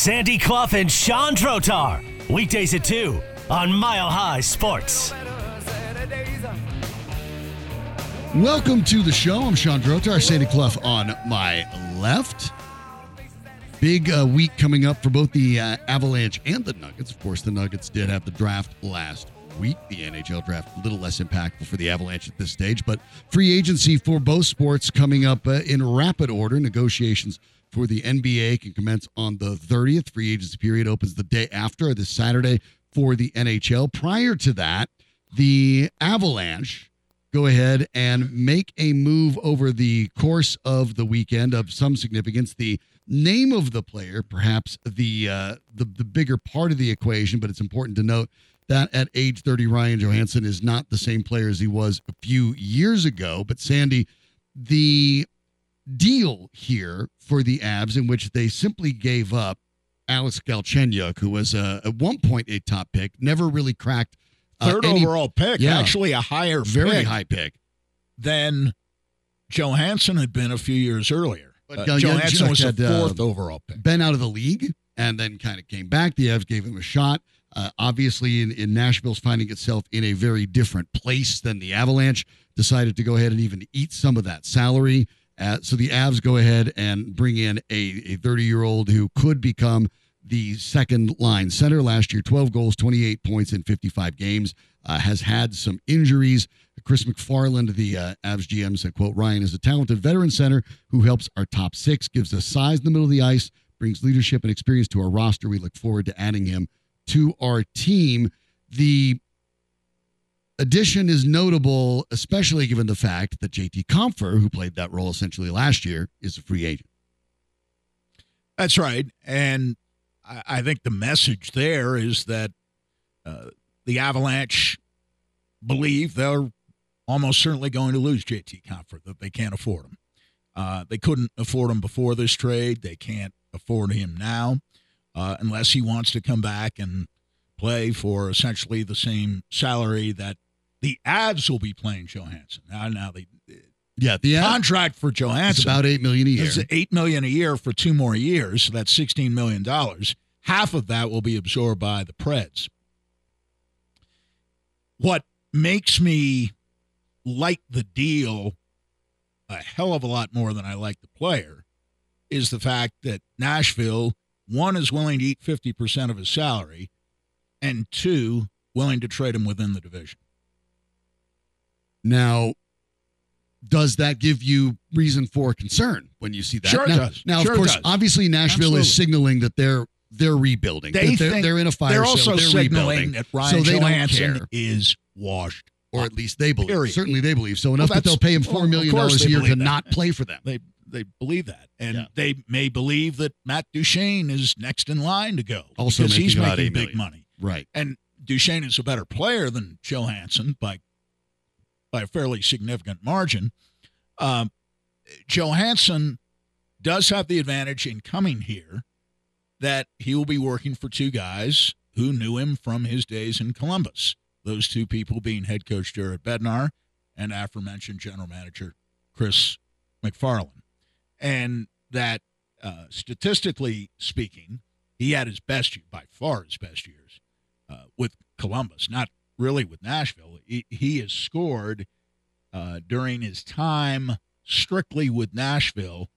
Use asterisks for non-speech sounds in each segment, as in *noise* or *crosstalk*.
Sandy Clough and Sean Drotar. Weekdays at 2 on Mile High Sports. Welcome to the show. I'm Sean Drotar, Sandy Clough on my left. Big uh, week coming up for both the uh, Avalanche and the Nuggets. Of course, the Nuggets did have the draft last week. The NHL draft a little less impactful for the Avalanche at this stage, but free agency for both sports coming up uh, in rapid order. Negotiations for the NBA can commence on the 30th. Free agency period opens the day after this Saturday for the NHL. Prior to that, the Avalanche go ahead and make a move over the course of the weekend of some significance. The name of the player, perhaps the uh, the the bigger part of the equation, but it's important to note that at age 30, Ryan Johansen is not the same player as he was a few years ago. But Sandy, the deal here for the Avs, in which they simply gave up Alex Galchenyuk, who was a, at one point a top pick, never really cracked uh, Third any- overall pick, yeah. actually a higher very high pick. than Johansen had been a few years earlier. But, Uh, uh, Johansen was had, uh, fourth overall pick. been out of the league and then kind of came back. The Avs gave him a shot. Uh, obviously, in, in Nashville's finding itself in a very different place than the Avalanche, decided to go ahead and even eat some of that salary. Uh, so the Avs go ahead and bring in a 30 year old who could become the second line center. Last year 12 goals 28 points in 55 games uh, has had some injuries. Chris MacFarland the uh, avs gm said quote ryan is a talented veteran center who helps our top six gives us size in the middle of the ice brings leadership and experience to our roster. We look forward to adding him to our team. The addition is notable especially given the fact that jt Compher who played that role essentially last year is a free agent That's right. And I, I think the message there is that uh, the Avalanche believe they're almost certainly going to lose JT Compher, that they can't afford him. Uh, they couldn't afford him before this trade. They can't afford him now uh, unless he wants to come back and play for essentially the same salary that the Avs will be playing Johansen. Now, now the uh, yeah the contract for it's Johansen about 8 million a year is eight million a year for two more years. So that's sixteen million dollars. Half of that will be absorbed by the Preds. What makes me like the deal a hell of a lot more than I like the player is the fact that Nashville one is willing to eat fifty percent of his salary, and two willing to trade him within the division. Now, does that give you reason for concern when you see that? Sure now, does. Now, Sure of course, does. obviously Nashville is signaling that they're they're rebuilding. They they're, think they're in a fire They're also They're signaling rebuilding. that Ryan so Johansen is washed. or at least they believe. Period. Certainly, they believe so enough that they'll pay him well, four of million dollars a year to that. not play for them. They they believe that, and Yeah. they may believe that Matt Duchene is next in line to go Also because he's making about making big million. money. Right. And Duchene is a better player than Johansen by by a fairly significant margin. Um, Johansen does have the advantage in coming here that he will be working for two guys who knew him from his days in Columbus. Those two people being head coach Jared Bednar and aforementioned general manager Chris MacFarland. And that uh, statistically speaking, he had his best, year, by far his best years uh, with Columbus, not really with Nashville. He, he has scored uh, during his time strictly with Nashville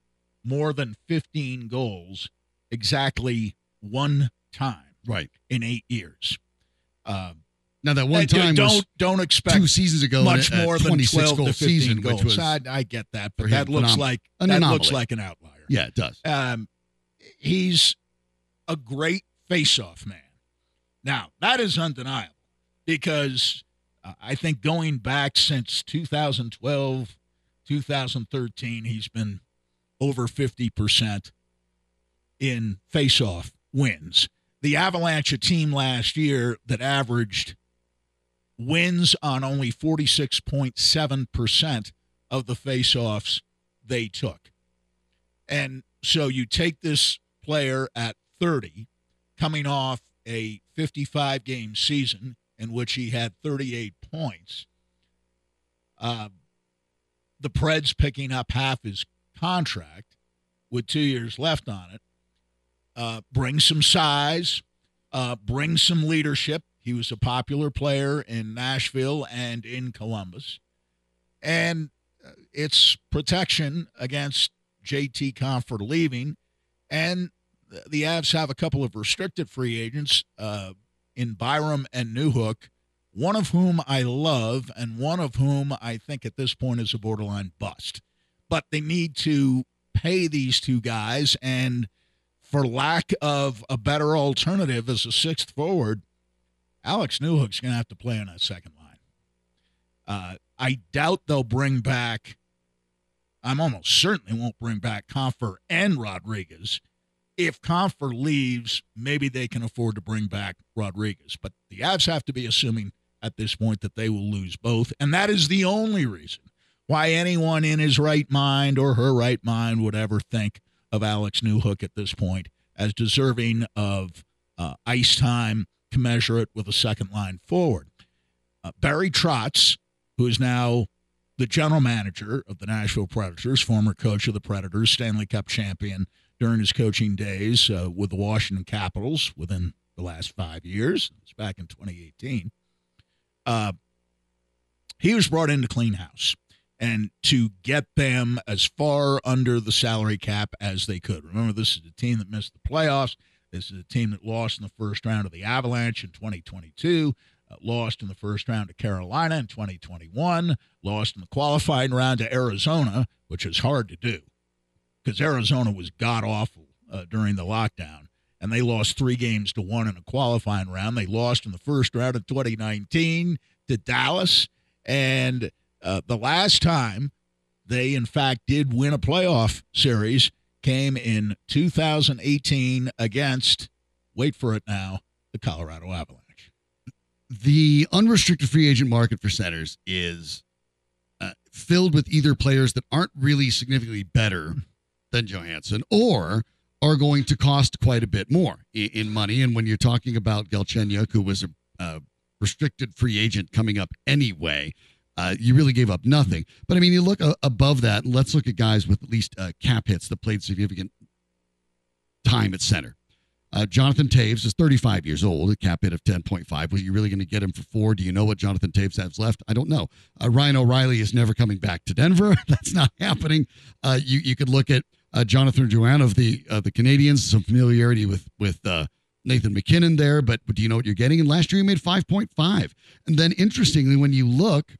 more than 15 goals exactly one time Right. in eight years. Um, Now that one time don't was don't expect two seasons ago, much a, a more than 26 twelve goal to fifteen season, goals. which was I, I get that, but that him, looks like An that anomaly. looks like an outlier. yeah, it does. Um, he's a great face-off man. Now that is undeniable because I think going back since 2012, 2013, he's been over 50 percent in face-off wins. The Avalanche, a team last year that averaged wins on only 46.7% of the face-offs they took. And so you take this player at 30, coming off a 55 game season in which he had 38 points. Uh, the Preds picking up half his contract with two years left on it. uh, brings some size, uh, brings some leadership. He was a popular player in Nashville and in Columbus. And uh, it's protection against JT Compher leaving. And the Avs have a couple of restricted free agents uh, in Byram and Newhook, one of whom I love and one of whom I think at this point is a borderline bust. But they need to pay these two guys. And for lack of a better alternative as a sixth forward, Alex Newhook's going to have to play on that second line. Uh, I doubt they'll bring back. I'm almost certain they won't bring back Compher and Rodrigues. If Compher leaves, maybe they can afford to bring back Rodrigues. But the Avs have to be assuming at this point that they will lose both. And that is the only reason why anyone in his right mind or her right mind would ever think of Alex Newhook at this point as deserving of uh, ice time commensurate with a second line forward. Uh, Barry Trotz who is now the general manager of the Nashville Predators, former coach of the Predators, Stanley Cup champion during his coaching days uh, with the Washington Capitals within the last five years. It's back in 2018. Uh, he was brought in to clean house and to get them as far under the salary cap as they could. Remember, this is a team that missed the playoffs. This is a team that lost in the first round of the Avalanche in 2022 uh, lost in the first round to Carolina in 2021, lost in the qualifying round to Arizona, which is hard to do because Arizona was god awful uh, during the lockdown. And they lost three games to one in a qualifying round. They lost in the first round of 2019 to Dallas. And uh, the last time they, in fact, did win a playoff series came in 2018 against, wait for it now, the Colorado Avalanche the unrestricted free agent market for centers is uh, filled with either players that aren't really significantly better than Johansen or are going to cost quite a bit more in, in money. And when you're talking about Galchenyuk, who was a, a restricted free agent coming up anyway, uh, you really gave up nothing. But I mean, you look uh, above that, let's look at guys with at least uh, cap hits that played significant time at center. Uh, Jonathan Toews is 35 years old, a cap hit of 10.5. Was you really going to get him for four? Do you know what Jonathan Toews has left? I don't know. Uh, Ryan O'Reilly is never coming back to Denver. *laughs* That's not happening. Uh, you you could look at uh, Jonathan Drouin of the uh, the Canadiens, some familiarity with with uh, Nathan MacKinnon there, but, but do you know what you're getting? And last year he made 5.5. And then interestingly, when you look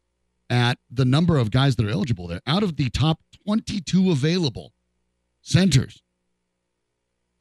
at the number of guys that are eligible there, out of the top 22 available centers,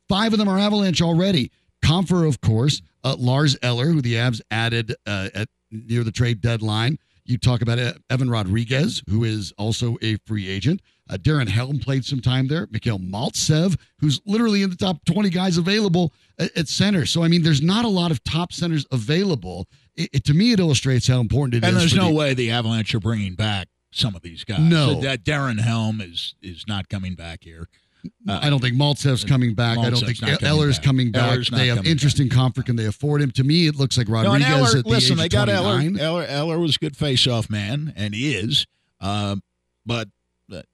Five of them are Avalanche already. Compher, of course, uh, Lars Eller, who the Avs added uh, at near the trade deadline. You talk about Evan Rodrigues, who is also a free agent. Uh, Darren Helm played some time there. Mikhail Maltsev, who's literally in the top 20 guys available at, at center. So, I mean, there's not a lot of top centers available. It, it, to me, it illustrates how important it and is. and there's no the, way the Avalanche are bringing back some of these guys. No. So that Darren Helm is is not coming back here. Uh, I don't think Maltsev's coming back. I don't think Eller's back. coming back. Eller's they have coming interesting comfort. Can they afford him? To me, it looks like Rodrigues no, Eller, at the listen, age they of got 29. Eller. Eller. Eller was a good face-off man, and he is. Uh, but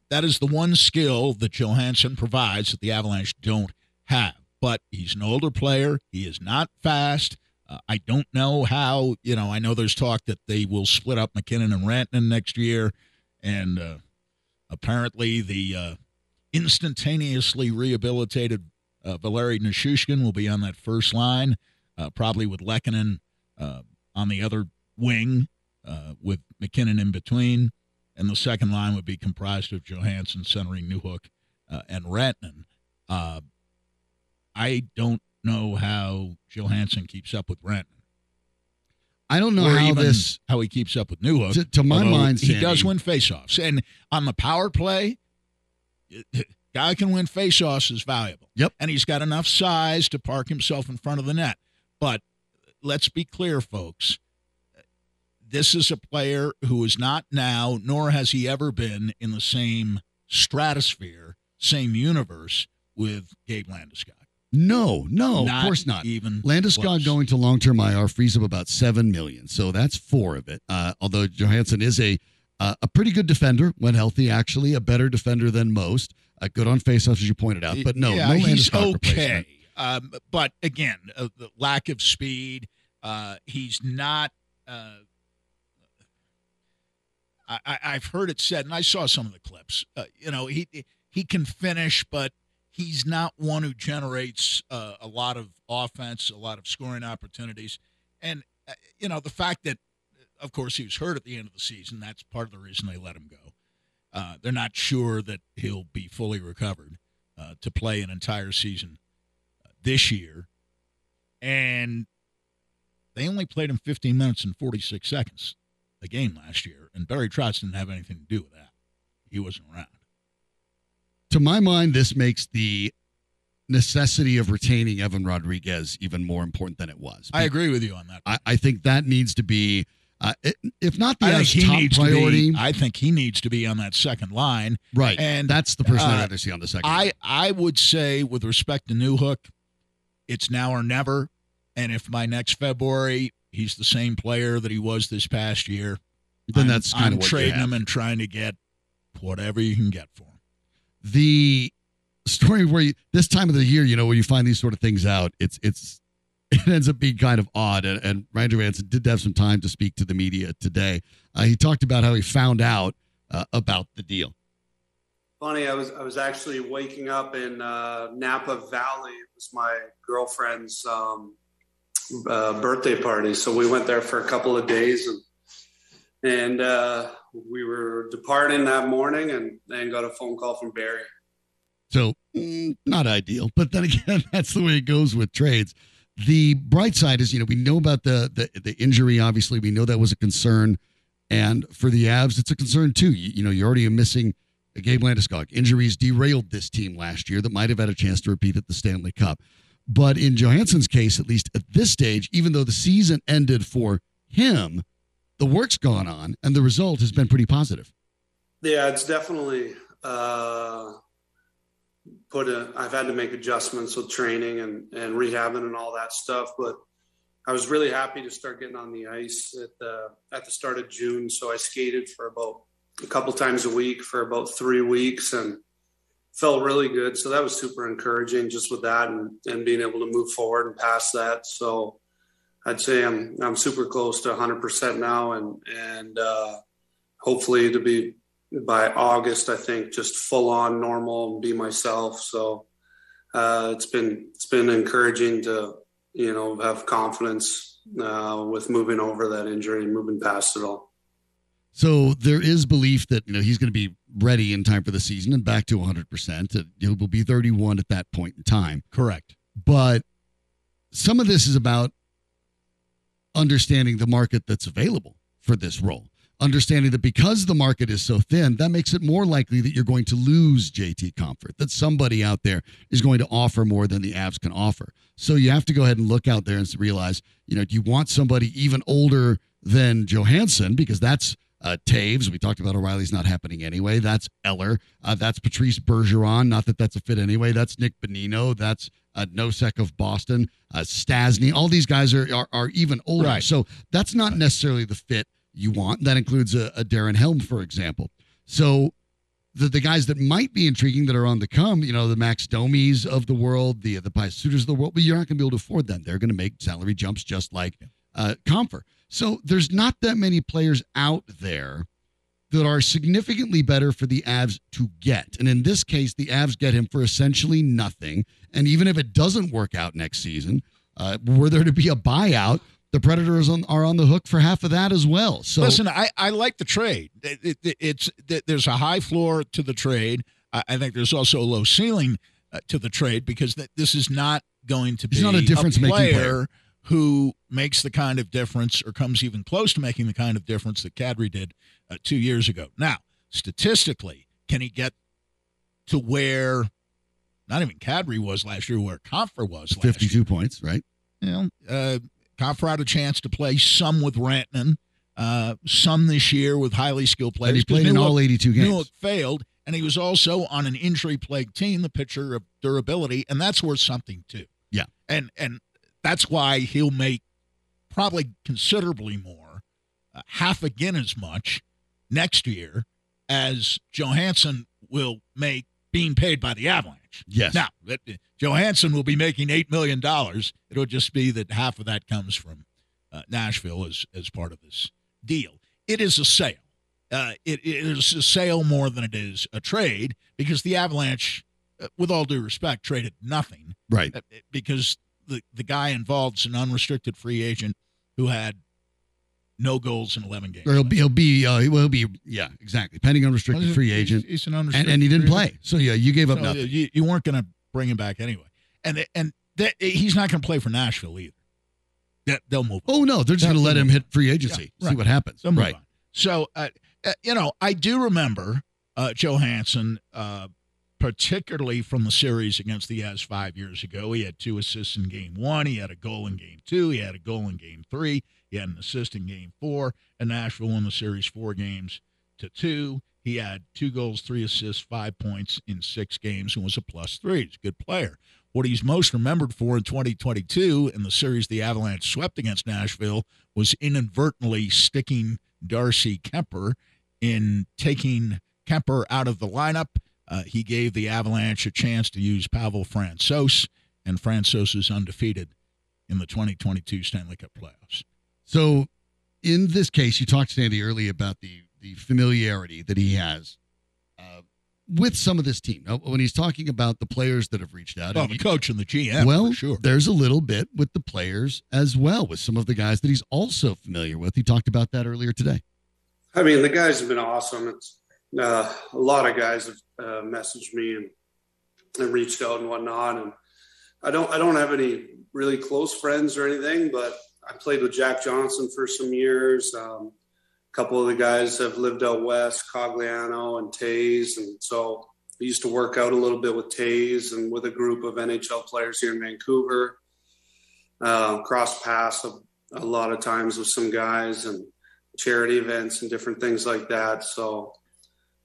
that is the one skill that Johansen provides that the Avalanche don't have. But he's an older player. He is not fast. Uh, I don't know how. You know, I know there's talk that they will split up MacKinnon and Rantanen next year, and uh, apparently the uh, instantaneously rehabilitated uh, Valeri Nichushkin will be on that first line, uh, probably with Lehkonen uh, on the other wing, uh, with MacKinnon in between. And the second line would be comprised of Johansen centering Newhook uh, and Rantanen. Uh, I don't know how Johansen keeps up with Rantanen. I don't know or how this. how he keeps up with Newhook. To, to my mind, he Sandy, does win faceoffs, and on the power play, *laughs* guy can win faceoffs is valuable. Yep. And he's got enough size to park himself in front of the net. But let's be clear, folks. This is a player who is not now, nor has he ever been in the same stratosphere, same universe with Gabe Landeskog. No, no, Not of course not. Even Landeskog close. going to long-term IR frees up about seven million, so that's four of it. Uh, although Johansen is a uh, a pretty good defender when healthy, actually a better defender than most. Uh, good on faceoffs, as you pointed out, but no, yeah, no he's Landeskog okay. Um, but again, uh, the lack of speed. Uh, he's not. Uh, I, I've heard it said, and I saw some of the clips. Uh, you know, he he can finish, but he's not one who generates uh, a lot of offense, a lot of scoring opportunities, and uh, you know the fact that, of course, he was hurt at the end of the season. That's part of the reason they let him go. Uh, they're not sure that he'll be fully recovered uh, to play an entire season uh, this year, and they only played him 15 minutes and 46 seconds a game last year, and Barry Trotz didn't have anything to do with that. He wasn't around. To my mind, this makes the necessity of retaining Evan Rodrigues even more important than it was. I agree with you on that. I, I think that needs to be, uh, if not the I top needs priority, to be. I think he needs to be on that second line. right? and, that's the person uh, I'd rather see on the second. I I would say, with respect to Newhook, it's now or never. And if by next February he's the same player that he was this past year, then I'm- that's kind I'm of what you trading him and trying to get whatever you can get for him. the story where you, this time of the year, you know, where you find these sort of things out, it's it's *laughs* it ends up being kind of odd. And, and Ryan Johansen did have some time to speak to the media today. Uh, he talked about how he found out uh, about the deal. Funny, I was I was actually waking up in uh, Napa Valley. It was my girlfriend's um, uh, birthday party, so we went there for a couple of days, and and uh, we were departing that morning, and then got a phone call from Barry. So mm, not ideal, but then again, *laughs* that's the way it goes with trades. The bright side is, you know, we know about the the, the injury. Obviously, we know that was a concern, and for the Avs, it's a concern too. You, you know, you're already missing Gabe Landeskog. Injuries derailed this team last year that might have had a chance to repeat at the Stanley Cup. But in Johansen's case, at least at this stage, even though the season ended for him, the work's gone on, and the result has been pretty positive. Yeah, it's definitely uh, put a. I've had to make adjustments with training and and rehabbing and all that stuff, but I was really happy to start getting on the ice at the at the start of June. So I skated for about a couple times a week for about three weeks and felt really good. So that was super encouraging just with that and, and being able to move forward and past that. So I'd say I'm I'm super close to 100% now and and uh, hopefully to be by August, I think just full on normal and be myself. So uh, it's been it's been encouraging to you know have confidence uh, with moving over that injury and moving past it all. So there is belief that you know he's going to be ready in time for the season and back to 100%. Uh, He will be 31 at that point in time. Correct. But some of this is about understanding the market that's available for this role. Understanding that because the market is so thin, that makes it more likely that you're going to lose JT Compher, that somebody out there is going to offer more than the Avs can offer. So you have to go ahead and look out there and realize, you know, do you want somebody even older than Johansen? Because that's uh, Toews. We talked about O'Reilly's not happening anyway. That's Eller. Uh, that's Patrice Bergeron. Not that that's a fit anyway. That's Nick Bonino. That's uh, Nosek of Boston. Uh, Stastny. All these guys are, are are even older. Right. So that's not necessarily the fit you want. That includes a, a Darren Helm, for example. So the, the guys that might be intriguing that are on the come, you know, the Max Domis of the world, the the Pius Suters of the world, but you're not going to be able to afford them. They're going to make salary jumps just like uh, Compher. So there's not that many players out there that are significantly better for the Avs to get. And in this case, the Avs get him for essentially nothing. And even if it doesn't work out next season, uh, were there to be a buyout, the Predators on, are on the hook for half of that as well. So Listen, I, I like the trade. It, it, it's th- there's a high floor to the trade. I, I think there's also a low ceiling uh, to the trade because th- this is not going to be He's not a difference-making player. Who makes the kind of difference or comes even close to making the kind of difference that Kadri did uh, two years ago. Now, statistically, can he get to where not even Kadri was last year, where Compher was last year? 52 points, right? you know, uh, Compher had a chance to play some with Rantanen, uh, some this year with highly skilled players. And he played in Newhook- all 82 games. Newhook failed, and he was also on an injury-plagued team. The picture of durability, and that's worth something too. Yeah. and and that's why he'll make probably considerably more, uh, half again as much next year as Johansen will make being paid by the Avalanche. Yes. Now, that, Johansen will be making $8 million. It'll just be that half of that comes from uh, Nashville as, as part of this deal. It is a sale. Uh, it, it is a sale more than it is a trade because the Avalanche, uh, with all due respect, traded nothing Right. uh, because the, the guy involved is an unrestricted free agent who had no goals in 11 games. Or he'll be, he'll be, uh, he'll be, yeah, exactly. Pending unrestricted Well, free agent. He's an And, unrestricted and he didn't play. So, yeah, you gave up So, nothing. You, you weren't going to bring him back anyway, and and that, he's not going to play for Nashville either. That they'll move. on. Oh, no. They're just going to let him hit free agency, Yeah, see what happens. They'll Right. on. So, uh, uh, you know, I do remember uh, Johansen, uh, particularly from the series against the As five years ago. He had two assists in game one. He had a goal in game two. He had a goal in game three. He had an assist in game four. And Nashville won the series four games to two. He had two goals, three assists, five points in six games, and was a plus three. He's a good player. What he's most remembered for in 2022 in the series the Avalanche swept against Nashville was inadvertently sticking Darcy Kuemper in taking Kuemper out of the lineup. Uh, he gave the Avalanche a chance to use Pavel Francouz, and Francouz is undefeated in the 2022 Stanley Cup playoffs. So, in this case, you talked to Sandy earlier about the the familiarity that he has uh, with some of this team. Now, when he's talking about the players that have reached out, Well, and the he- coach and the GM, well, for sure. there's a little bit with the players as well, with some of the guys that he's also familiar with. He talked about that earlier today. I mean, the guys have been awesome. It's uh, a lot of guys have uh, messaged me and, and reached out and whatnot. And I don't, I don't have any really close friends or anything, but I played with Jack Johnson for some years. Um, a couple of the guys have lived out west, Cogliano and Toews, and so I used to work out a little bit with Toews and with a group of NHL players here in Vancouver. Uh, cross paths a, a lot of times with some guys and charity events and different things like that. So,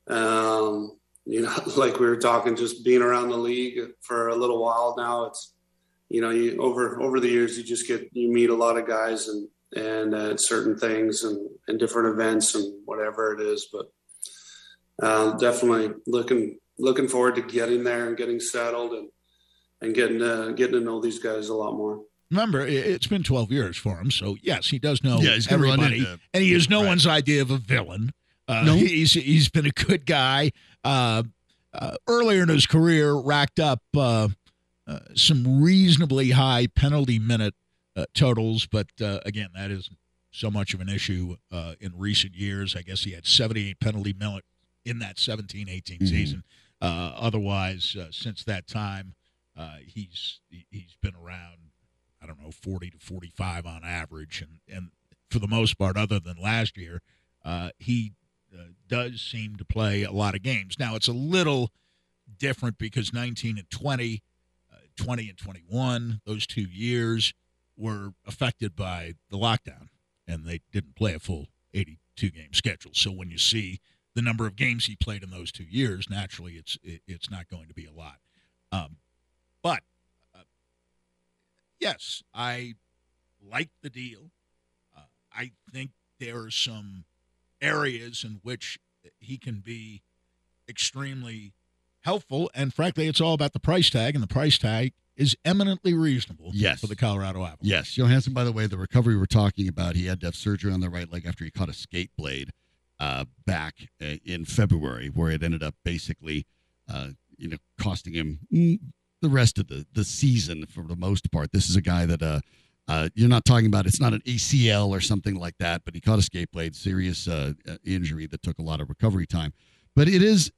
um, you know, *laughs* like we were talking, just being around the league for a little while now, it's, you know, you over, over the years, you just get, you meet a lot of guys and, and uh, certain things and, and different events and whatever it is. But uh, definitely looking, looking forward to getting there and getting settled and, and getting to, getting to know these guys a lot more. Remember, it's been 12 years for him, so yes, he does know Yeah, he's everybody, into- and he is no Right. one's idea of a villain. Uh, No. he's he's been a good guy. Uh, uh, earlier in his career, racked up uh, uh, some reasonably high penalty minute uh, totals, but uh, again, that isn't so much of an issue uh, in recent years. I guess he had 78 penalty minute in that 17 18 Mhm. season. Uh, otherwise, uh, since that time, uh, he's he- he's been around. I don't know, 40 to 45 on average, and and for the most part, other than last year, uh, he uh, does seem to play a lot of games. Now it's a little different because 19 and 20, uh, 20 and 21, those two years were affected by the lockdown, and they didn't play a full 82 game schedule. So when you see the number of games he played in those two years, naturally, it's it, it's not going to be a lot. Um, but uh, yes, I like the deal. Uh, I think there are some areas in which he can be extremely helpful, and frankly, it's all about the price tag, and the price tag is eminently reasonable Yes. for the Colorado Avalanche. Yes, Johansen. By the way, the recovery we're talking about, he had to have surgery on the right leg after he caught a skate blade uh, back uh, in February, where it ended up basically, uh, you know, costing him mm, the rest of the the season for the most part. This is a guy that uh, you're not talking about. It's not an ACL or something like that, but he caught a skate blade, serious uh, uh, injury that took a lot of recovery time. But it is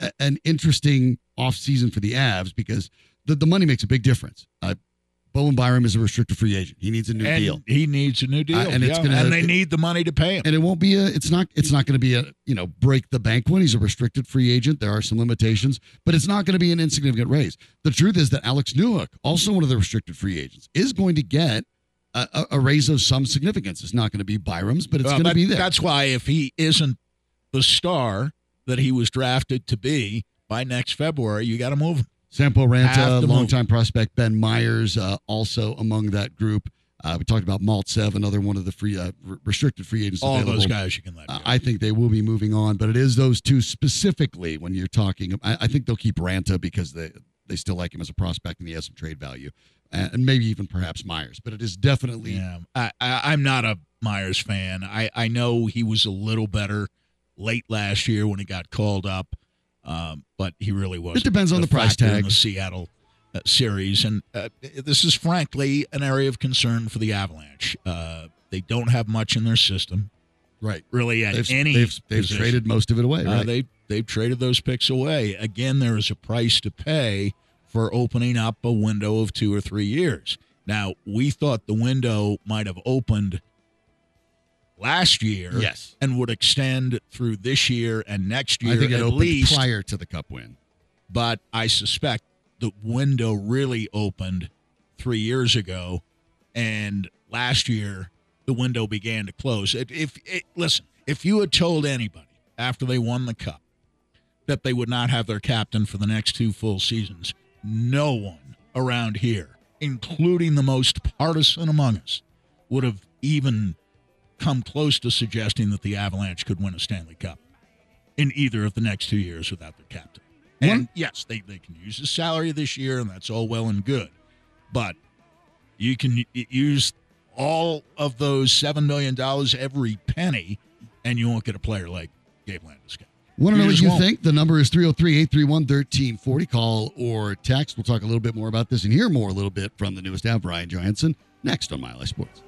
a- an interesting off season for the Avs because the, the money makes a big difference. Uh, Bowen Byram is a restricted free agent. He needs a new and deal. he needs a new deal, Uh, and it's gonna- and they need the money to pay him. And it won't be a it's not it's not going to be a you know break the bank one. He's a restricted free agent. There are some limitations, but it's not going to be an insignificant raise. The truth is that Alex Newhook, also one of the restricted free agents, is going to get a, a, a raise of some significance. It's not going to be Byram's, but it's Well, going to be there. That's why if he isn't the star that he was drafted to be by next February, you got to move him. Sampo Ranta, to move. longtime prospect Ben Myers, uh, also among that group. Uh, we talked about Maltsev, another one of the free uh, restricted free agents. All available. those guys you can let go. Uh, I think they will be moving on, but it is those two specifically when you're talking. I, I think they'll keep Ranta because they they still like him as a prospect and he has some trade value, and, and maybe even perhaps Myers. But it is definitely Yeah, I, I, I'm not a Myers fan. I, I know he was a little better late last year when he got called up, um, but he really was. It depends on the price tag. the Seattle uh, series, and uh, this is frankly an area of concern for the Avalanche. Uh, they don't have much in their system, right. really at They've any. they've, they've traded most of it away. Uh, Right. they they've traded those picks away. Again, there is a price to pay for opening up a window of two or three years. Now, we thought the window might have opened last year, Yes. and would extend through this year and next year I think it at opened least. prior to the Cup win. but I suspect the window really opened three years ago, and last year the window began to close. If, if it, listen, if you had told anybody after they won the cup that they would not have their captain for the next two full seasons, no one around here, including the most partisan among us, would have even come close to suggesting that the Avalanche could win a Stanley Cup in either of the next two years without their captain. And One- yes, they, they can use his salary this year, and that's all well and good. But you can use all of those $7 million every penny, and you won't get a player like Gabe Landeskog. Want to know what you won't. think? The number is 303 831 1340. Call or text. We'll talk a little bit more about this and hear more a little bit from the newest Av, Brian Johansen, next on Mile High Sports.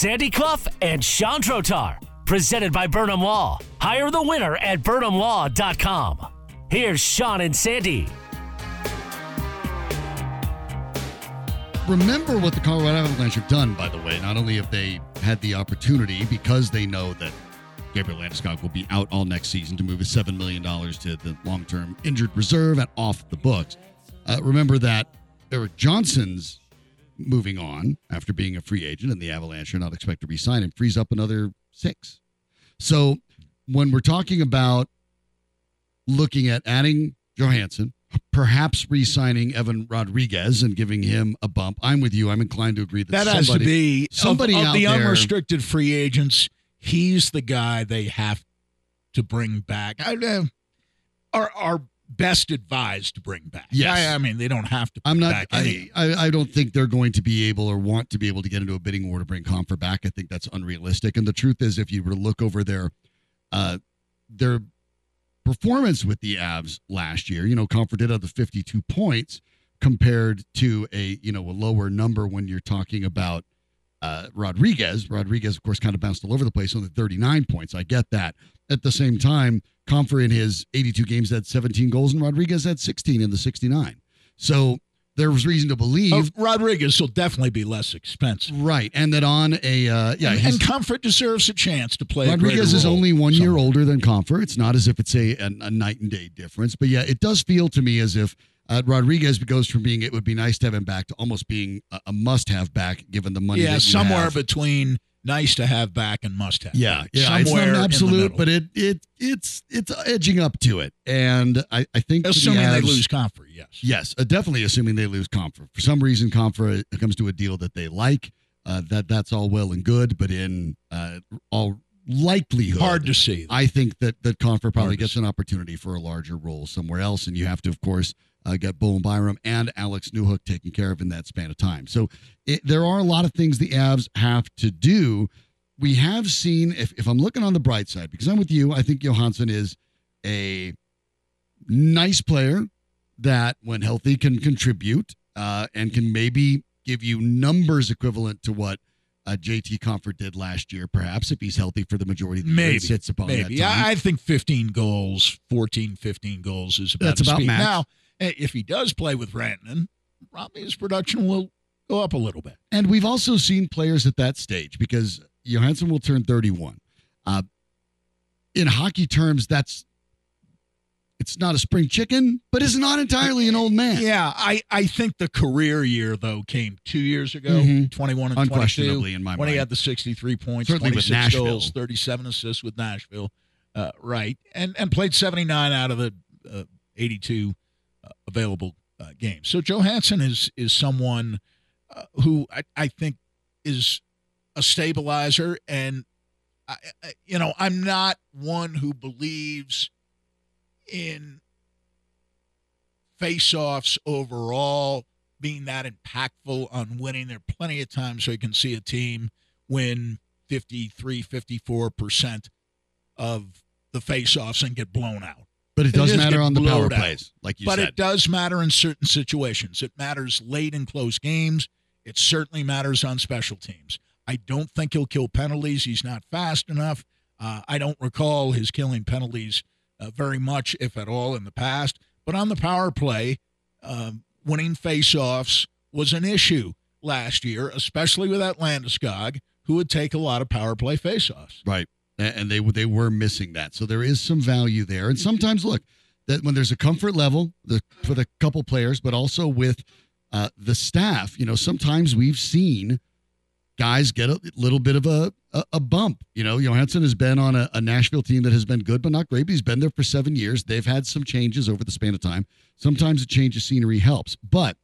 Sandy Clough and Sean Drotar, presented by Burnham Law. Hire the winner at burnhamlaw.com. Here's Sean and Sandy. Remember what the Colorado Avalanche have done, by the way. Not only have they had the opportunity, because they know that Gabriel Landeskog will be out all next season to move his $7 million to the long term injured reserve and off the books. Uh, remember that Erik Johnson's moving on after being a free agent, and the Avalanche are not expected to re sign him, frees up another six. So when we're talking about looking at adding Johansen, perhaps re-signing Evan Rodrigues and giving him a bump. I'm with you. I'm inclined to agree that, That has to somebody- be of- somebody of, out the there- unrestricted free agents. He's the guy they have to bring back. I, uh, are are best advised to bring back. Yes. I, I mean they don't have to. I'm not. Back. I, I I don't think they're going to be able or want to be able to get into a bidding war to bring Compher back. I think that's unrealistic. And the truth is, if you were to look over their, uh, their performance with the Avs last year, you know, Compher did have the 52 points compared to a you know a lower number when you're talking about uh, Rodrigues. Rodrigues, of course, kind of bounced all over the place on the 39 points. I get that. At the same time, Compher in his 82 games had 17 goals, and Rodrigues had 16 in the 69. So there was reason to believe, Oh, Rodrigues will definitely be less expensive. right, and that on a uh, yeah, and, his- and Compher deserves a chance to play. Rodrigues is only one year older than Compher. It's not as if it's a, a, a night and day difference, but yeah, it does feel to me as if uh, Rodrigues goes from being it would be nice to have him back to almost being a, a must have back given the money. Yeah, somewhere between nice to have back and must have. Yeah, yeah, somewhere it's not absolute, but it it it's it's edging up to it, and I I think assuming they lose Compher, yes. Yes, uh, definitely assuming they lose Compher. For some reason, Compher comes to a deal that they like. Uh, that that's all well and good, but in uh, all likelihood, Hard to see. I think that that Compher probably gets an opportunity for a larger role somewhere else, and you have to, of course, uh, get Bowen Byram and Alex Newhook taken care of in that span of time. So it, there are a lot of things the Avs have to do. We have seen, if, if I'm looking on the bright side, because I'm with you, I think Johansen is a nice player that, when healthy, can contribute uh, and can maybe give you numbers equivalent to what uh, JT Compher did last year, perhaps if he's healthy for the majority of the year. Maybe. and sits upon that Maybe. I, I think 15 goals, 14, 15 goals is about That's about speed. max. Now, if he does play with Rantanen, probably his production will go up a little bit. And we've also seen players at that stage because Johansen will turn 31. Uh, in hockey terms, that's It's not a spring chicken, but it's not entirely an old man. Yeah, I, I think the career year though came two years ago, Mhm. 21 and Unquestionably 22, in my when he had the 63 points, Certainly with 26 Nashville. goals, 37 assists with Nashville, uh, right, and and played 79 out of the uh, 82 uh, available uh, games. So Johansen is is someone uh, who I, I think is a stabilizer, and I, I, you know I'm not one who believes in face-offs overall being that impactful on winning. There are plenty of times where you can see a team win 53, 54% of the face-offs and get blown out. But it does matter on the power out. plays, like you but said. it does matter in certain situations. It matters late in close games. It certainly matters on special teams. I don't think he'll kill penalties. He's not fast enough. Uh, I don't recall his killing penalties uh, very much, if at all, in the past. But on the power play, um, winning faceoffs was an issue last year, especially with that Landeskog, who would take a lot of power play faceoffs. Right. And they they were missing that. So there is some value there. And sometimes look, that when there's a comfort level the, for the couple players, but also with uh, the staff, you know, sometimes we've seen guys get a little bit of a, a, a bump. You know, Johansen has been on a, a Nashville team that has been good, but not great. But he's been there for seven years. They've had some changes over the span of time. Sometimes a change of scenery helps. But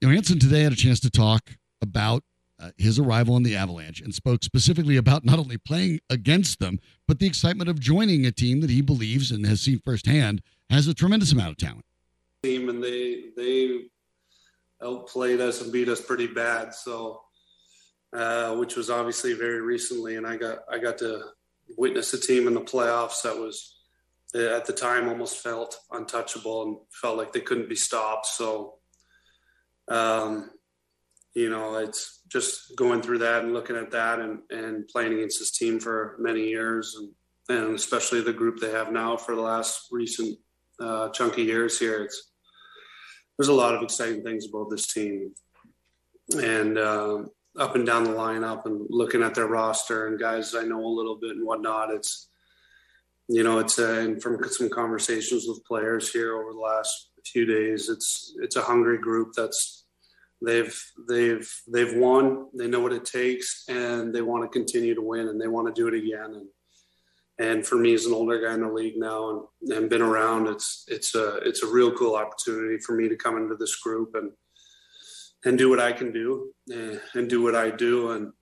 Johansen today had a chance to talk about uh, his arrival on the Avalanche and spoke specifically about not only playing against them, but the excitement of joining a team that he believes and has seen firsthand has a tremendous amount of talent. team and they they outplayed us and beat us pretty bad. So, uh, which was obviously very recently, and I got I got to witness a team in the playoffs that was uh, at the time almost felt untouchable and felt like they couldn't be stopped. So, um, you know, it's just going through that and looking at that and and playing against this team for many years and and especially the group they have now for the last recent uh, chunky years here. It's there's a lot of exciting things about this team, and um up and down the lineup, and looking at their roster and guys I know a little bit and whatnot. It's you know, it's uh, and from some conversations with players here over the last few days, it's it's a hungry group that's they've they've they've won. They know what it takes, and they want to continue to win, and they want to do it again. And and for me as an older guy in the league now and, and been around it's it's a it's a real cool opportunity for me to come into this group and and do what I can do and, and do what I do and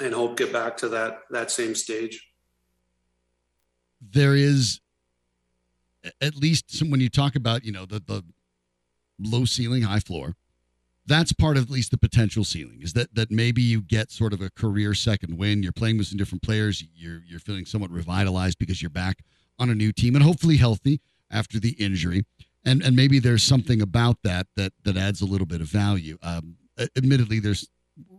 and hope get back to that that same stage. There is at least some, when you talk about, you know, the, the low ceiling, high floor, that's part of at least the potential ceiling is that that maybe you get sort of a career second win. You're playing with some different players. You're you're feeling somewhat revitalized because you're back on a new team and hopefully healthy after the injury. And and maybe there's something about that that that adds a little bit of value. Um, admittedly, there's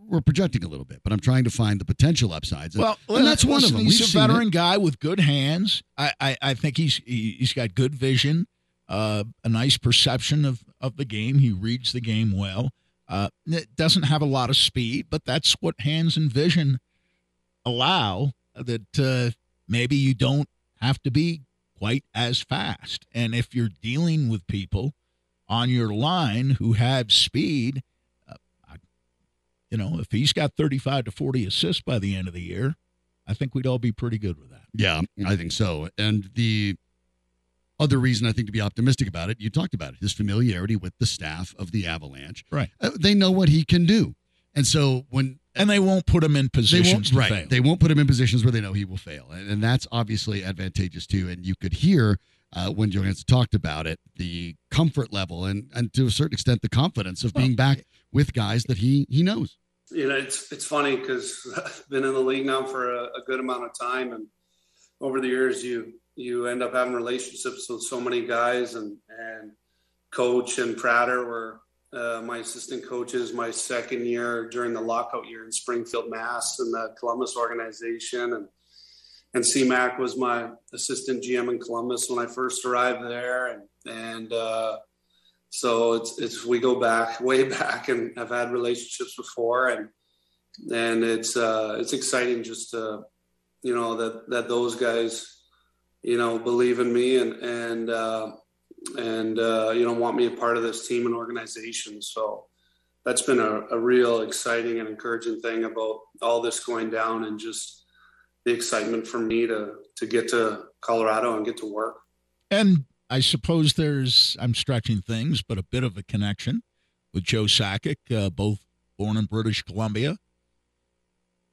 we're projecting a little bit, but I'm trying to find the potential upsides. Well, and that's one of them. He's We've a seen it. veteran guy with good hands. I, I, I think he's he's got good vision, uh, a nice perception of, of the game. He reads the game well. Uh, it doesn't have a lot of speed, but that's what hands and vision allow. That uh, maybe you don't have to be quite as fast. And if you're dealing with people on your line who have speed, uh, I- you know, if he's got 35 to 40 assists by the end of the year, I think we'd all be pretty good with that. Yeah, I think so. And the other reason I think to be optimistic about it, you talked about it, his familiarity with the staff of the Avalanche. Right. Uh, they know what he can do. And so when And they won't put him in they positions won't, to right, fail. they won't put him in positions where they know he will fail. And, and that's obviously advantageous too. And you could hear uh, when Johansen talked about it, the comfort level and, and to a certain extent, the confidence of being back with guys that he he knows. you know, it's it's funny because *laughs* I've been in the league now for a, a good amount of time, and over the years, you you end up having relationships with so many guys, and and coach and Prater were uh, my assistant coaches my second year during the lockout year in Springfield, Mass, in the Columbus organization, and and CMAC was my assistant GM in Columbus when I first arrived there, and and uh, so it's it's we go back *laughs* way back and I've had relationships before. And and it's uh it's exciting just to you know that that those guys you know, believe in me and and uh, and uh, you know want me a part of this team and organization. So that's been a, a real exciting and encouraging thing about all this going down and just the excitement for me to to get to Colorado and get to work. And I suppose there's, I'm stretching things, but a bit of a connection with Joe Sakic, uh, both born in British Columbia.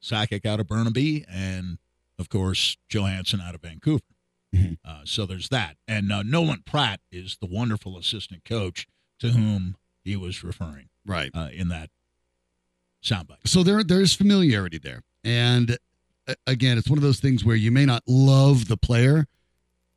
Sakic out of Burnaby, and of course, Johansen out of Vancouver. Mhm. Uh, so there's that. And uh, Nolan Pratt is the wonderful assistant coach to whom he was referring Right. uh, in that soundbite. So there there's familiarity there. And again, it's one of those things where you may not love the player,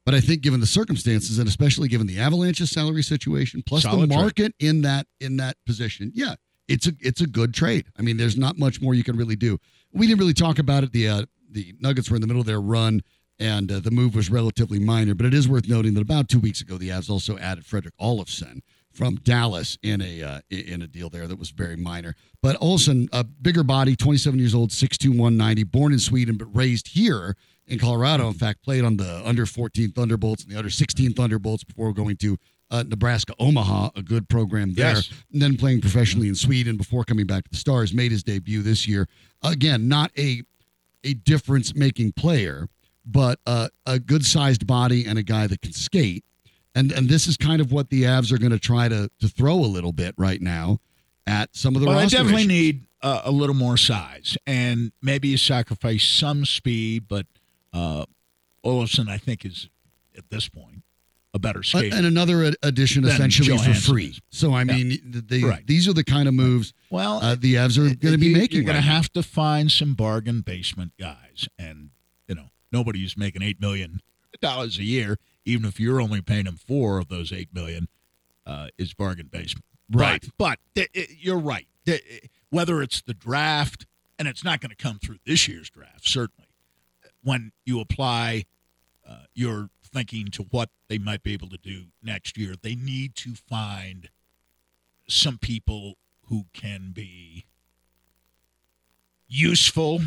but I think given the circumstances and especially given the Avalanche's salary situation plus Solid the trade. market in that in that position, yeah, it's a it's a good trade. I mean, there's not much more you can really do. We didn't really talk about it. The uh, the Nuggets were in the middle of their run, and uh, the move was relatively minor. But it is worth noting that about two weeks ago, the Avs also added Fredrik Olofsson from Dallas in a uh, in a deal there that was very minor. But Olsen, a bigger body, 27 years old, 6'2", 190, born in Sweden but raised here in Colorado. In fact, played on the under 14 Thunderbirds and the under 16 Thunderbirds before going to uh, Nebraska Omaha, a good program there. Yes. And then playing professionally in Sweden before coming back to the Stars, made his debut this year. Again, not a a difference making player, but uh, a good sized body and a guy that can skate. And and this is kind of what the Avs are going to try to to throw a little bit right now at some of the Well, I definitely issues. need uh, a little more size, and maybe you sacrifice some speed, but uh, Olofsson, I think, is at this point a better Uh, skater. and another ad- addition essentially for free. So I mean, they, Right. these are the kind of moves well, uh, the Avs are going to be making. You're going right to have to find some bargain basement guys, and nobody's making eight million dollars a year, even if you're only paying them four of those eight million, uh, is bargain basement. Right. But, but th- you're right. Th- Whether it's the draft, and it's not going to come through this year's draft, certainly. When you apply uh, your thinking to what they might be able to do next year, they need to find some people who can be useful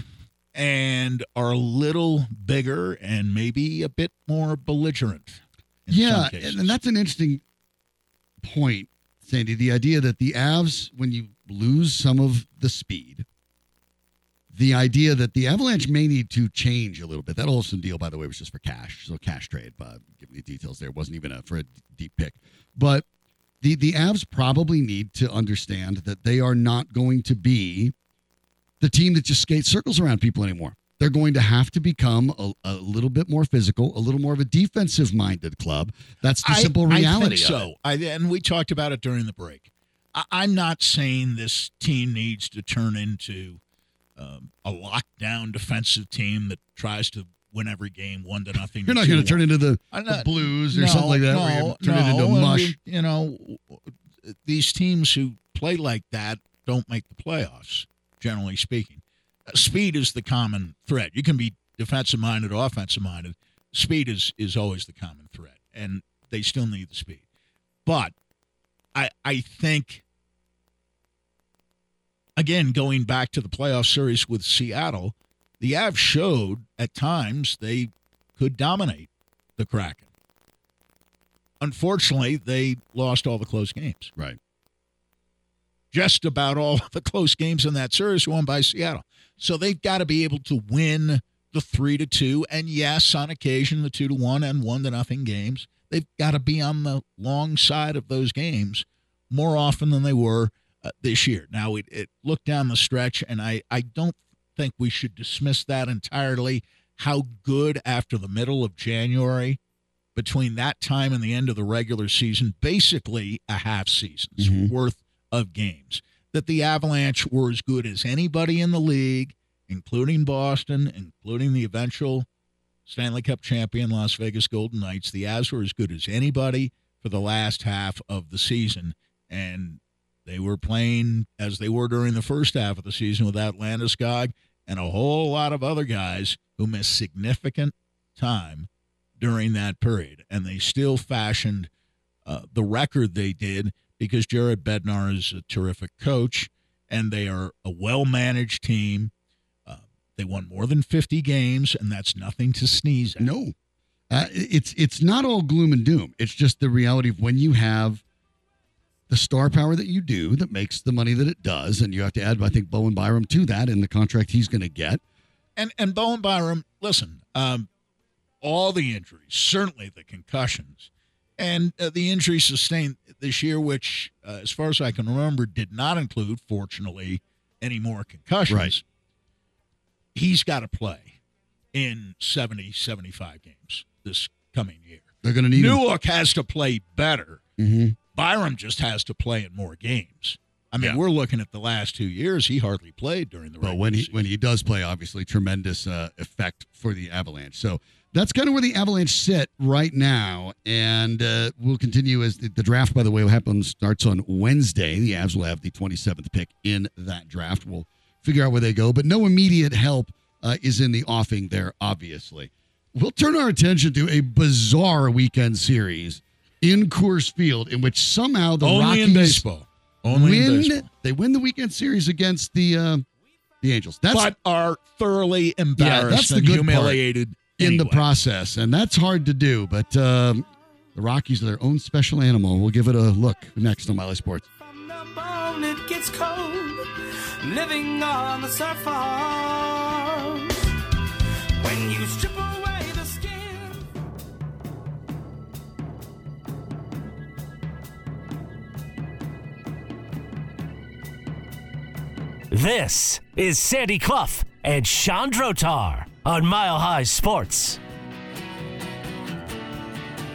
and are a little bigger and maybe a bit more belligerent. yeah, and, that's an interesting point, Sandy. The idea that the Avs, when you lose some of the speed, the idea that the Avalanche may need to change a little bit. That Olsen deal, by the way, was just for cash, so cash trade. But giving the details there, it wasn't even a, for a deep pick. But the the Avs probably need to understand that they are not going to be the team that just skates circles around people anymore. They're going to have to become a, a little bit more physical, a little more of a defensive minded club. That's the I- simple I reality. think of so. I, and we talked about it during the break. I, I'm not saying this team needs to turn into um, a lockdown defensive team that tries to win every game one to nothing. You're not going to turn into the, I'm the Blues or no, something like that. No, turn no, into mush. we- you know, these teams who play like that don't make the playoffs. Generally speaking, Uh, speed is the common thread. You can be defensive minded, offensive minded. Speed is is always the common thread, and they still need the speed. But I I think again going back to the playoff series with Seattle, the Avs showed at times they could dominate the Kraken. Unfortunately, they lost all the close games. Right. Just about all the close games in that series won by Seattle. So they've got to be able to win the three to two, and yes, on occasion the two to one and one to nothing games. They've got to be on the long side of those games more often than they were uh, this year. Now it, it looked down the stretch, and I I don't think we should dismiss that entirely. How good after the middle of January, between that time and the end of the regular season, basically a half season's Mhm. worth of games, that the Avalanche were as good as anybody in the league, including Boston, including the eventual Stanley Cup champion Las Vegas Golden Knights. The Avs were as good as anybody for the last half of the season, and they were playing as they were during the first half of the season without Landeskog and a whole lot of other guys who missed significant time during that period, and they still fashioned uh, the record they did because Jared Bednar is a terrific coach, and they are a well managed team. Uh, they won more than 50 games, and that's nothing to sneeze at. No. Uh, it's it's not all gloom and doom. It's just the reality of when you have the star power that you do that makes the money that it does, and you have to add, I think, Bowen Byram to that in the contract he's going to get. And and Bowen Byram, listen, um, all the injuries, certainly the concussions, and uh, the injuries sustained this year, which, uh, as far as I can remember, did not include, fortunately, any more concussions. Right. He's got to play in 70, 75 games this coming year. They're going to need him. Newhook has to play better. Mhm. Byram just has to play in more games. I mean, Yeah. we're looking at the last two years. He hardly played during the But when he season. when he does play, obviously tremendous uh, effect for the Avalanche. So that's kind of where the Avalanche sit right now, and uh, we'll continue as the, the draft. By the way, happens starts on Wednesday. The Avs will have the 27th pick in that draft. We'll figure out where they go, but no immediate help uh, is in the offing there. Obviously, we'll turn our attention to a bizarre weekend series in Coors Field, in which somehow the Only Rockies in baseball. Only in baseball. They win the weekend series against the uh, the Angels. That's but are thoroughly embarrassed that's the and good part humiliated in the process, and that's hard to do. But um, the Rockies are their own special animal. We'll give it a look next on Mile High Sports. From the it gets cold, living on the surface. When you strip away the skin. This is Sandy Clough and Chad Drotar on Mile High Sports.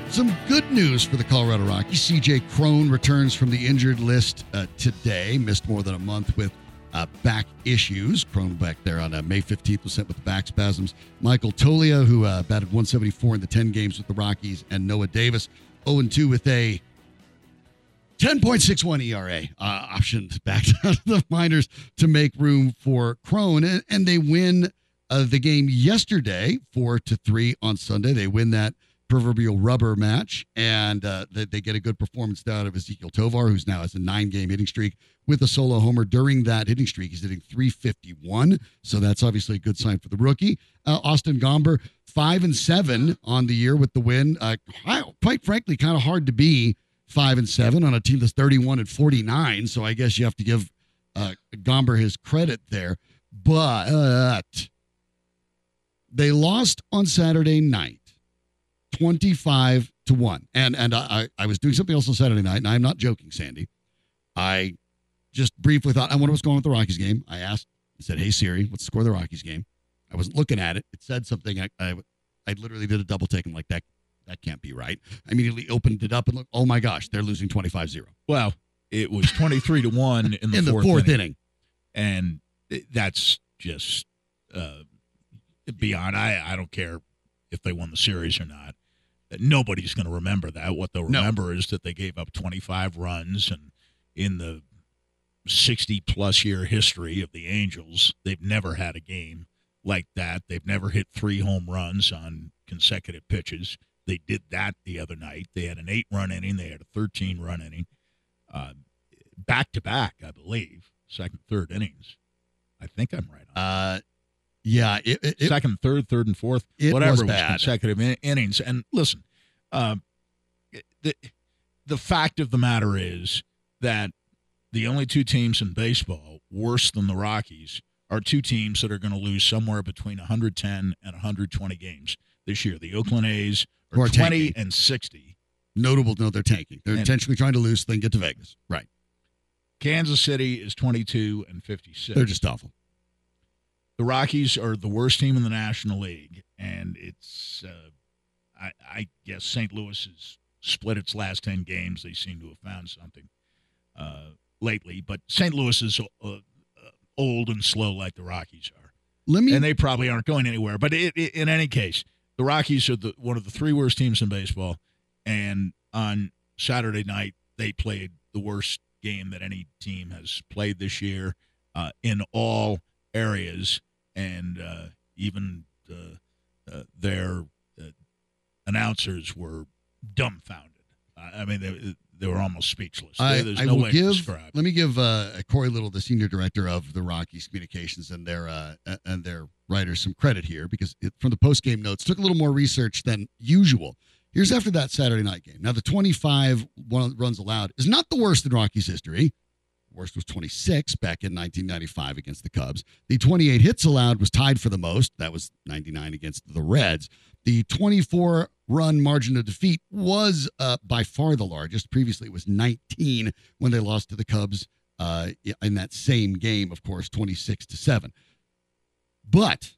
Some good news for the Colorado Rockies. CJ Cron returns from the injured list uh, today. Missed more than a month with uh, back issues. Cron back there on uh, May 15th was sent with back spasms. Michael Toglia, who uh, batted 174 in the 10 games with the Rockies, and Noah Davis, 0 2 with a 10.61 ERA uh, optioned back *laughs* down to the minors to make room for Cron. And, and they win the game yesterday, 4 to 3 on Sunday. They win that proverbial rubber match, and uh, they, they get a good performance out of Ezequiel Tovar, who's now has a nine game hitting streak with a solo homer during that hitting streak. He's hitting 351, so that's obviously a good sign for the rookie. Uh, Austin Gomber, five and seven on the year with the win. Uh, quite frankly, kind of hard to be five and seven on a team that's 31 and 49. So I guess you have to give uh, Gomber his credit there. But they lost on Saturday night, 25 to one. And and I, I was doing something else on Saturday night, and I'm not joking, Sandy. I just briefly thought, I wonder what's going on with the Rockies game. I asked, I said, Hey Siri, what's the score of the Rockies game? I wasn't looking at it. It said something. I, I, I literally did a double take. I'm like, that that can't be right. I immediately opened it up and looked, oh my gosh, they're losing 25 0 Well, it was 23 to 1 *laughs* in the, in the fourth, fourth inning. inning. And that's just uh, beyond. I, I don't care if they won the series or not. Nobody's going to remember that. What they'll No. remember is that they gave up 25 runs, and in the 60 plus year history of the Angels, they've never had a game like that. They've never hit three home runs on consecutive pitches. They did that the other night. They had an eight run inning, they had a 13 run inning, back to back, I believe, second, third innings. I think I'm right on. Uh, yeah, it, it, second, third, third, and fourth, whatever was was, consecutive in- innings. And listen, um, the the fact of the matter is that the only two teams in baseball worse than the Rockies are two teams that are going to lose somewhere between 110 and 120 games this year. The Oakland A's are are 20 tanking. and 60. notable know they're tanking. They're And- intentionally trying to lose so they can get to Vegas. Right. Kansas City is 22 and 56. They're just awful. The Rockies are the worst team in the National League, and it's uh, I, I guess St. Louis has split its last ten games. They seem to have found something uh, lately, but St. Louis is uh, uh, old and slow like the Rockies are, Let me and they probably aren't going anywhere. But it, it, in any case, the Rockies are the, one of the three worst teams in baseball, and on Saturday night they played the worst game that any team has played this year uh, in all areas, and uh, even uh, uh, their uh, announcers were dumbfounded. I I mean, they they were almost speechless. I, There's I no will way to give. describe. Let me give uh, Corey Little, the senior director of the Rockies communications, and their uh, and their writers some credit here because it, from the post game notes took a little more research than usual. Here's after that Saturday night game. Now the 25 runs allowed is not the worst in Rockies history. Worst was 26 back in 1995 against the Cubs. The 28 hits allowed was tied for the most. That was 99 against the Reds. The 24 run margin of defeat was uh, by far the largest. Previously, it was 19 when they lost to the Cubs uh, in that same game, of course, 26 to 7. But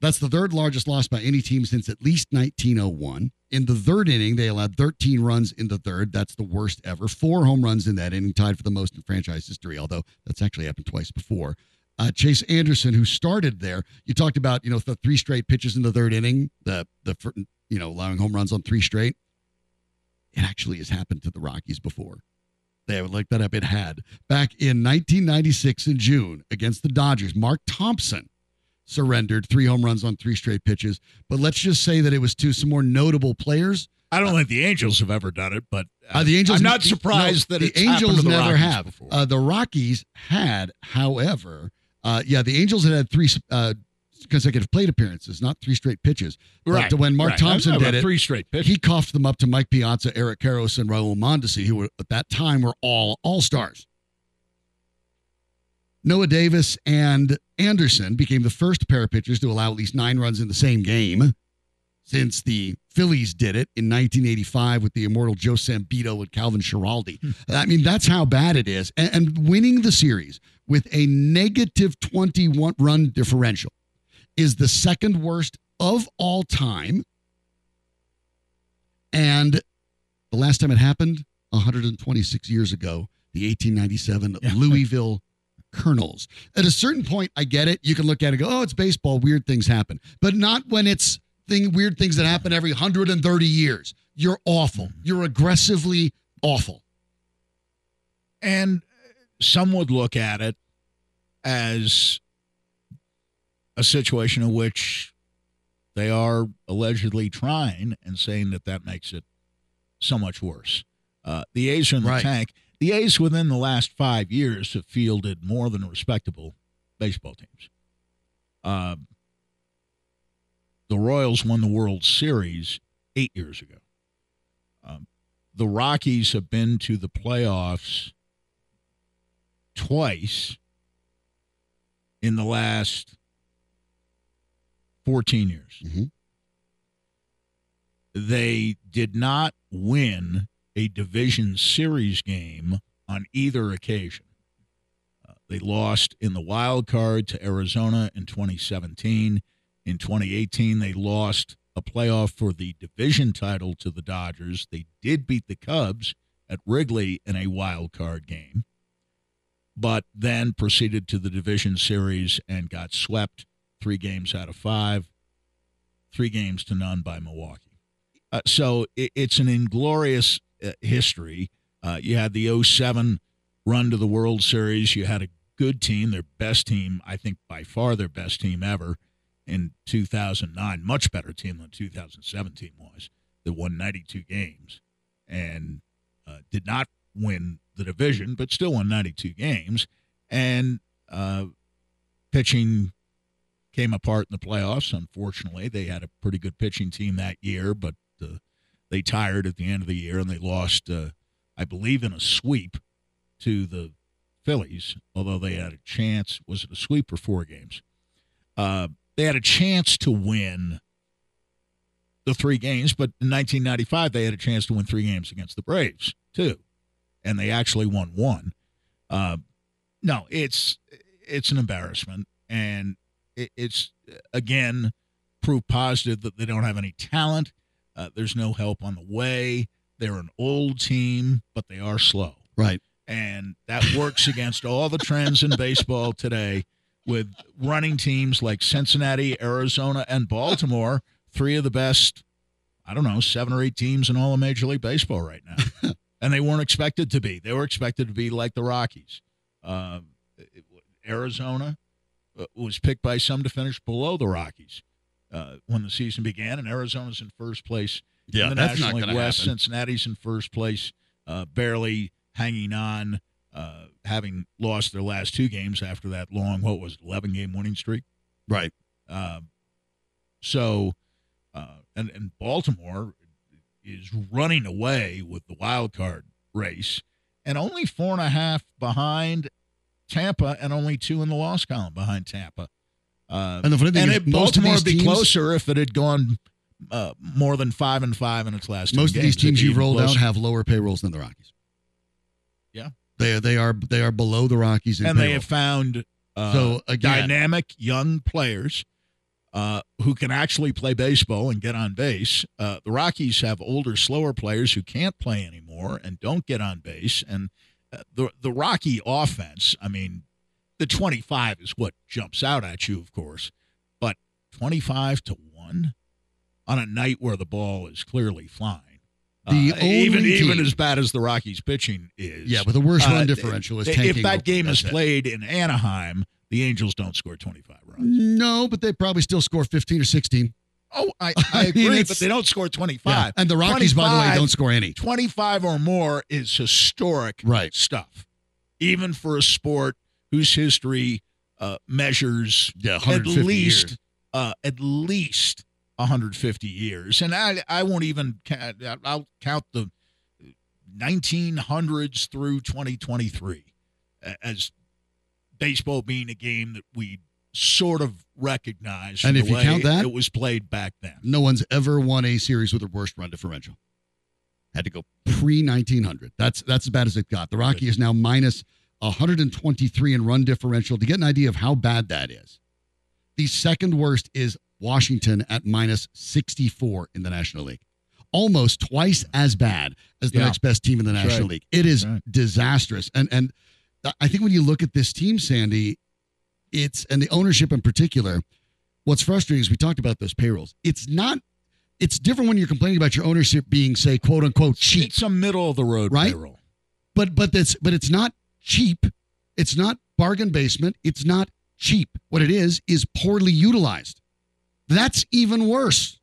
that's the third largest loss by any team since at least 1901. In the third inning, they allowed 13 runs in the third. That's the worst ever. Four home runs in that inning, tied for the most in franchise history, although that's actually happened twice before. Uh, Chase Anderson, who started there, you talked about, you know, the three straight pitches in the third inning, the the you know allowing home runs on three straight. It actually has happened to the Rockies before. They would like that up. It had back in 1996 in June against the Dodgers. Mark Thompson surrendered three home runs on three straight pitches. But let's just say that it was to some more notable players. I don't think the Angels have ever done it, but Uh, the Angels. I'm not surprised no, that the it's Angels the never Rockies have. Uh, the Rockies had, however, uh, yeah, the Angels had had three uh, consecutive plate appearances, not three straight pitches. But right when Mark right. Thompson did it, three straight pitches. he coughed them up to Mike Piazza, Eric Karros, and Raul Mondesi, who were, at that time were all all stars. Noah Davis and Anderson became the first pair of pitchers to allow at least nine runs in the same game since the Phillies did it in 1985 with the immortal Joe Sambito and Calvin Schiraldi. Hmm. I mean, that's how bad it is. And, and winning the series with a negative 21 run differential is the second worst of all time. And the last time it happened, 126 years ago, the 1897 Yeah. Louisville Colonels. At a certain point, I get it. You can look at it and go, oh, it's baseball. Weird things happen. But not when it's thing weird things that happen every 130 years. You're awful. You're aggressively awful. And some would look at it as a situation in which they are allegedly trying and saying that that makes it so much worse. Uh, the A's are in the Right. tank. The A's within the last five years have fielded more than respectable baseball teams. Uh, the Royals won the World Series eight years ago. Um, the Rockies have been to the playoffs twice in the last 14 years. Mhm. They did not win a division series game on either occasion. Uh, they lost in the wild card to Arizona in 2017. In 2018, they lost a playoff for the division title to the Dodgers. They did beat the Cubs at Wrigley in a wild card game, but then proceeded to the division series and got swept three games out of five, three games to none by Milwaukee. Uh, so it, it's an inglorious history. Uh, you had the 07 run to the World Series. You had a good team, their best team, I think by far their best team ever in 2009. Much better team than 2017 was. That won 92 games and uh, did not win the division, but still won 92 games. And uh, pitching came apart in the playoffs. Unfortunately, they had a pretty good pitching team that year, but uh, they tired at the end of the year and they lost, uh, I believe, in a sweep to the Phillies. Although they had a chance, was it a sweep or four games? Uh, they had a chance to win the three games, but in 1995 they had a chance to win three games against the Braves too, and they actually won one. Uh, no, it's it's an embarrassment, and it, it's again proof positive that they don't have any talent. Uh, there's no help on the way. They're an old team, but they are slow Right. and that works against all the trends in baseball today with running teams like Cincinnati, Arizona, and Baltimore, three of the best, I don't know, seven or eight teams in all of Major League Baseball right now. *laughs* and they weren't expected to be. They were expected to be like the Rockies. Uh, Arizona uh, was picked by some to finish below the Rockies uh, when the season began, and Arizona's in first place Yeah, in the that's National League West. happen. Cincinnati's in first place uh, barely hanging on, uh, having lost their last two games after that long, what was it, 11 game winning streak. Right. Um, so, uh, and, and Baltimore is running away with the wild card race and only four and a half behind Tampa and only two in the loss column behind Tampa. Uh, And the and it, most of Baltimore would be teams- closer if it had gone uh, more than five and five in its last. two Most of these games. Teams you've rolled out have lower payrolls than the Rockies. Yeah. They they are they are below the Rockies in and they have found uh, So, again- dynamic young players uh, who can actually play baseball and get on base. Uh, the Rockies have older, slower players who can't play anymore and don't get on base. And uh, the the Rocky offense, I mean, the twenty five is what jumps out at you, of course, but twenty five to one on a night where the ball is clearly flying. The Uh, even even as bad as the Rockies pitching is, yeah, but the worst uh, run differential is if that game is That's it. played in Anaheim, the Angels don't score 25 runs. No, but they probably still score 15 or 16. Oh, I, *laughs* I I mean, agree, but they don't score 25. Yeah. And the Rockies, by the way, don't score any. 25 or more is historic Right. stuff, even for a sport whose history uh, measures Yeah, at least uh, at least 150 years, and I I won't even count, I'll count the 1900s through 2023 as baseball being a game that we sort of recognize. And the if you way count that- it was played back then. No one's ever won a series with a worst run differential. Had to go pre 1900. That's that's as bad as it got. The Rocky is now minus 123 in run differential. To get an idea of how bad that is, the second worst is Washington at minus 64 in the National League. Almost twice as bad as the Yeah. next best team in the That's National right. League. It is Right. disastrous. And and I think when you look at this team, Sandy, it's and the ownership in particular, what's frustrating is we talked about those payrolls. It's not it's different when you're complaining about your ownership being, say, quote unquote, cheap. It's a middle of the road Right? payroll. But but that's but it's not cheap. It's not bargain basement. It's not cheap. What it is is poorly utilized. That's even worse.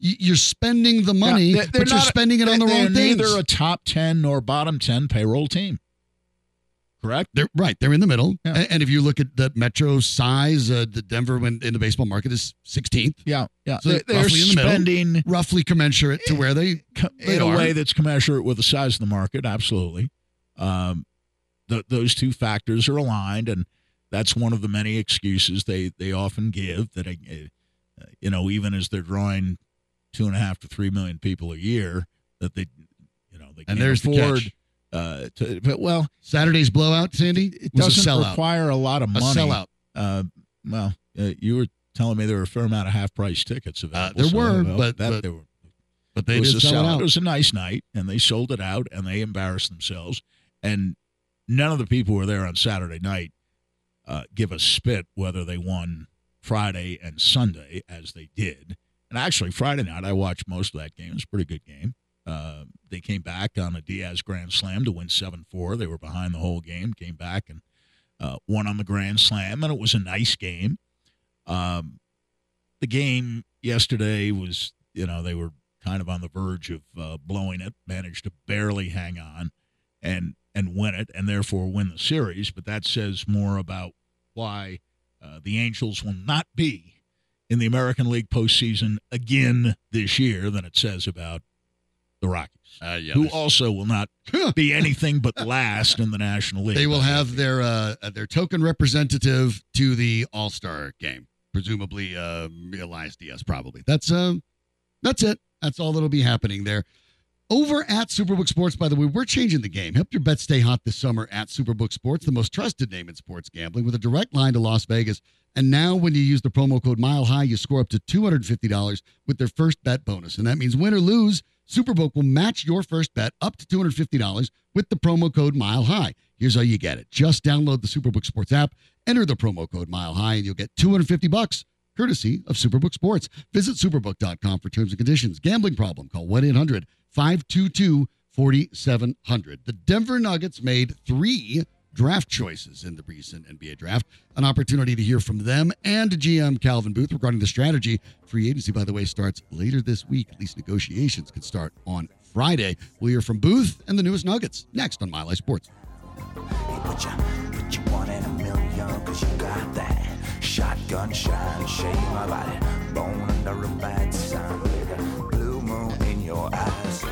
You- You're spending the money, Yeah, but you're not- spending it on the wrong things. they're neither a top 10 nor bottom 10 payroll team. Correct? They're right. They're in the middle. Yeah. And if you look at the metro size, uh, the Denver when in the baseball market is 16th, Yeah, yeah. So they're they're roughly in the middle. spending roughly commensurate to where they co- They in a are. way that's commensurate with the size of the market. Absolutely. Um, th- those two factors are aligned, and that's one of the many excuses they, they often give that, uh, uh, you know, even as they're drawing two and a half to three million people a year, that they, you know, they And can't there's the afford. catch. uh, to, but well, Saturday's blowout, Sandy, it doesn't sellout. require a lot of money. a sellout. Uh, well, uh, you were telling me there were a fair amount of half price tickets available. there so, were, but- that, but they were But they it was did a sell sellout. It was a nice night, and they sold it out, and they embarrassed themselves. And none of the people who were there on Saturday night uh, give a spit whether they won Friday and Sunday as they did. And actually, Friday night I watched most of that game. It was a pretty good game. Uh, they came back on a Diaz grand slam to win seven four. They were behind the whole game. Came back and uh, won on the grand slam, and it was a nice game. Um, the game yesterday was, you know, they were kind of on the verge of uh, blowing it, managed to barely hang on and therefore win the series. But that says more about why uh, the Angels will not be in the American League postseason again this year than it says about the Rockies, Uh, yeah, who also will not *laughs* be anything but last in the National League. they will have their uh, their token representative to the All Star game, presumably uh, Elias Diaz. Probably that's uh, that's it. That's all that'll be happening there. Over at Superbook Sports, by the way, we're changing the game. Help your bets stay hot this summer at Superbook Sports, the most trusted name in sports gambling, with a direct line to Las Vegas. And now, when you use the promo code Mile High, you score up to two hundred fifty dollars with their first bet bonus, and that means win or lose, Superbook will match your first bet up to two hundred fifty dollars with the promo code Mile High. Here's how you get it: just download the Superbook Sports app, enter the promo code Mile High, and you'll get two hundred fifty bucks courtesy of Superbook Sports. Visit superbook.com for terms and conditions. Gambling problem? Call 1 800 522 4700. The Denver Nuggets made three draft choices in the recent NBA draft. An opportunity to hear from them and GM Calvin Booth regarding the strategy. Free agency, by the way, starts later this week. At least negotiations could start on Friday. We'll hear from Booth and the newest Nuggets next on Mile High Sports. Put your eyes.